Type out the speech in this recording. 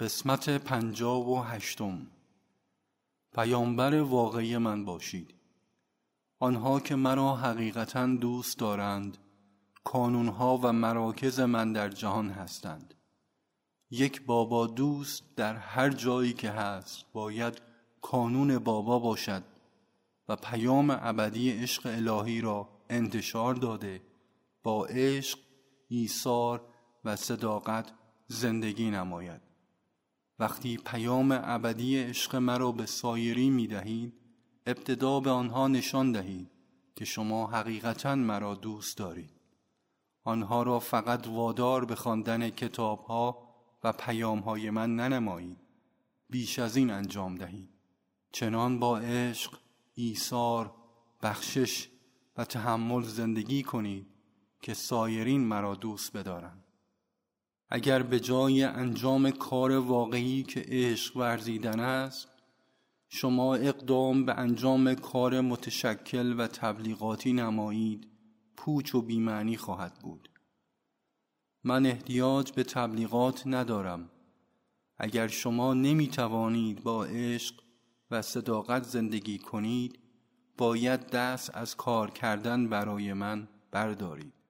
قسمت پنجاب و هشتم. پیامبر واقعی من باشید. آنها که مرا حقیقتا دوست دارند کانونها و مراکز من در جهان هستند. یک بابا دوست در هر جایی که هست باید کانون بابا باشد و پیام ابدی عشق الهی را انتشار داده با عشق ایثار و صداقت زندگی نماید. وقتی پیام ابدی عشق مرا به سایری می دهید ابتدا به آنها نشان دهید که شما حقیقتا مرا دوست دارید. آنها را فقط وادار به خواندن کتابها و پیامهای من ننمایید. بیش از این انجام دهید. چنان با عشق ایثار بخشش و تحمل زندگی کنید که سایرین مرا دوست بدارند. اگر به جای انجام کار واقعی که عشق ورزیدن است شما اقدام به انجام کار متشکل و تبلیغاتی نمایید پوچ و بیمعنی خواهد بود. من احتیاج به تبلیغات ندارم. اگر شما نمی توانید با عشق و صداقت زندگی کنید باید دست از کار کردن برای من بردارید.